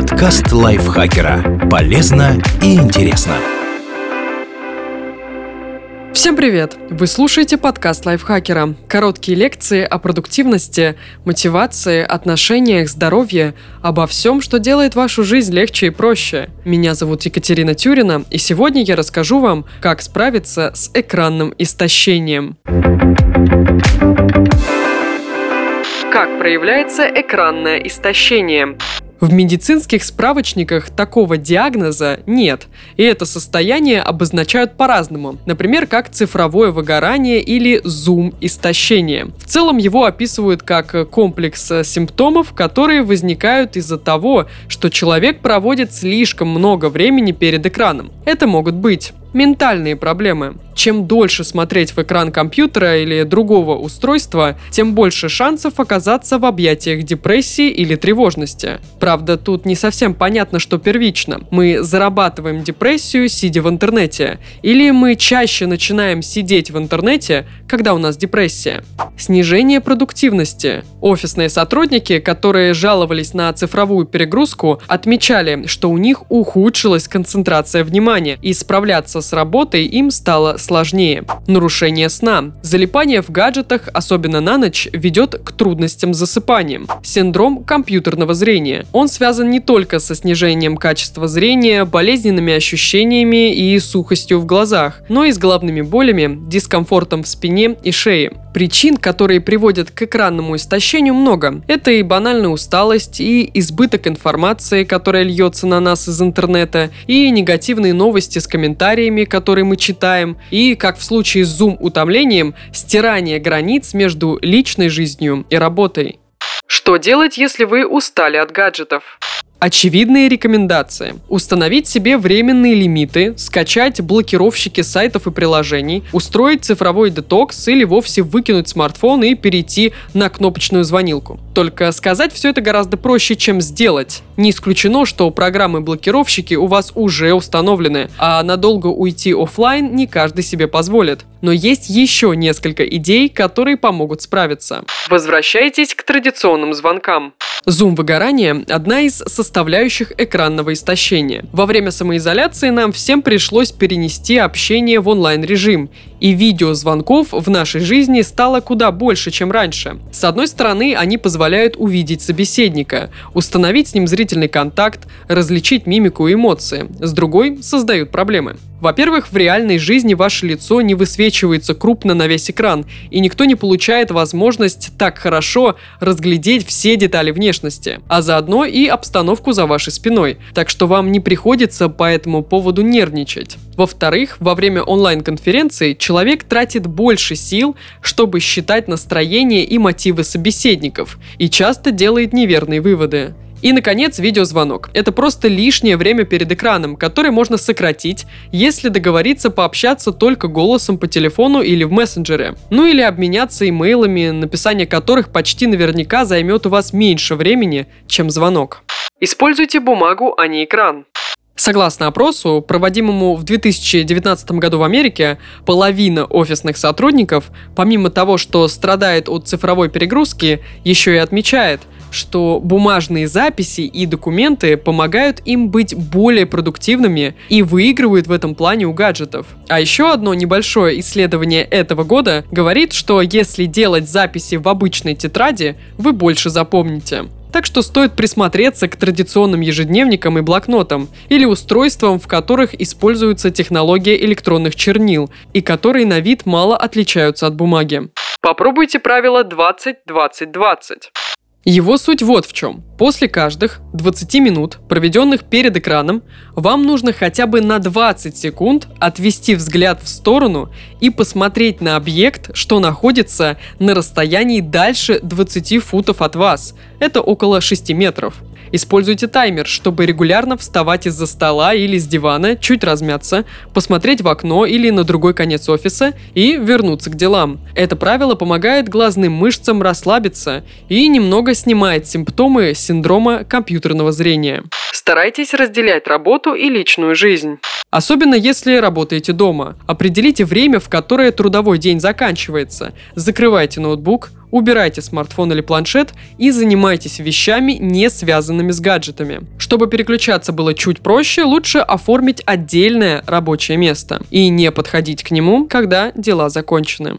Подкаст лайфхакера. Полезно и интересно. Всем привет! Вы слушаете подкаст лайфхакера. Короткие лекции о продуктивности, мотивации, отношениях, здоровье, обо всем, что делает вашу жизнь легче и проще. Меня зовут Екатерина Тюрина, и сегодня я расскажу вам, как справиться с экранным истощением. Как проявляется экранное истощение? В медицинских справочниках такого диагноза нет, и это состояние обозначают по-разному, например, как цифровое выгорание или зум-истощение. В целом его описывают как комплекс симптомов, которые возникают из-за того, что человек проводит слишком много времени перед экраном. Это могут быть Ментальные проблемы. Чем дольше смотреть в экран компьютера или другого устройства, тем больше шансов оказаться в объятиях депрессии или тревожности. Правда, тут не совсем понятно, что первично. Мы зарабатываем депрессию, сидя в интернете, или мы чаще начинаем сидеть в интернете, когда у нас депрессия. Снижение продуктивности. Офисные сотрудники, которые жаловались на цифровую перегрузку, отмечали, что у них ухудшилась концентрация внимания и справляться с работой им стало сложнее. Нарушение сна. Залипание в гаджетах, особенно на ночь, ведет к трудностям с засыпанием. Синдром компьютерного зрения. Он связан не только со снижением качества зрения, болезненными ощущениями и сухостью в глазах, но и с головными болями, дискомфортом в спине и шее. Причин, которые приводят к экранному истощению, много. Это и банальная усталость, и избыток информации, которая льется на нас из интернета, и негативные новости с комментариями, которые мы читаем, и, как в случае с зум-утомлением, стирание границ между личной жизнью и работой. Что делать, если вы устали от гаджетов? Очевидные рекомендации. Установить себе временные лимиты, скачать блокировщики сайтов и приложений, устроить цифровой детокс или вовсе выкинуть смартфон и перейти на кнопочную звонилку. Только сказать все это гораздо проще, чем сделать. Не исключено, что программы-блокировщики у вас уже установлены, а надолго уйти офлайн не каждый себе позволит. Но есть еще несколько идей, которые помогут справиться. Возвращайтесь к традиционным звонкам. Зум-выгорание – одна из составляющих экранного истощения. Во время самоизоляции нам всем пришлось перенести общение в онлайн-режим, и видеозвонков в нашей жизни стало куда больше, чем раньше. С одной стороны, они позволяют увидеть собеседника, установить с ним зрительный контакт, различить мимику и эмоции. С другой, создают проблемы. Во-первых, в реальной жизни ваше лицо не высвечивается крупно на весь экран, и никто не получает возможность так хорошо разглядеть все детали внешности, а заодно и обстановку за вашей спиной, так что вам не приходится по этому поводу нервничать. Во-вторых, во время онлайн-конференции человек тратит больше сил, чтобы считать настроение и мотивы собеседников, и часто делает неверные выводы. И, наконец, видеозвонок. Это просто лишнее время перед экраном, которое можно сократить, если договориться пообщаться только голосом по телефону или в мессенджере. Ну или обменяться имейлами, написание которых почти наверняка займет у вас меньше времени, чем звонок. Используйте бумагу, а не экран. Согласно опросу, проводимому в 2019 году в Америке, половина офисных сотрудников, помимо того, что страдает от цифровой перегрузки, еще и отмечает, что бумажные записи и документы помогают им быть более продуктивными и выигрывают в этом плане у гаджетов. А еще одно небольшое исследование этого года говорит, что если делать записи в обычной тетради, вы больше запомните. Так что стоит присмотреться к традиционным ежедневникам и блокнотам или устройствам, в которых используется технология электронных чернил и которые на вид мало отличаются от бумаги. Попробуйте правило 20-20-20. Его суть вот в чем. После каждых 20 минут, проведенных перед экраном, вам нужно хотя бы на 20 секунд отвести взгляд в сторону и посмотреть на объект, что находится на расстоянии дальше 20 футов от вас. Это около 6 метров. Используйте таймер, чтобы регулярно вставать из-за стола или с дивана, чуть размяться, посмотреть в окно или на другой конец офиса и вернуться к делам. Это правило помогает глазным мышцам расслабиться и немного снимает симптомы синдрома компьютерного зрения. Старайтесь разделять работу и личную жизнь. Особенно если работаете дома. Определите время, в которое трудовой день заканчивается. Закрывайте ноутбук, убирайте смартфон или планшет и занимайтесь вещами, не связанными с гаджетами. Чтобы переключаться было чуть проще, лучше оформить отдельное рабочее место и не подходить к нему, когда дела закончены.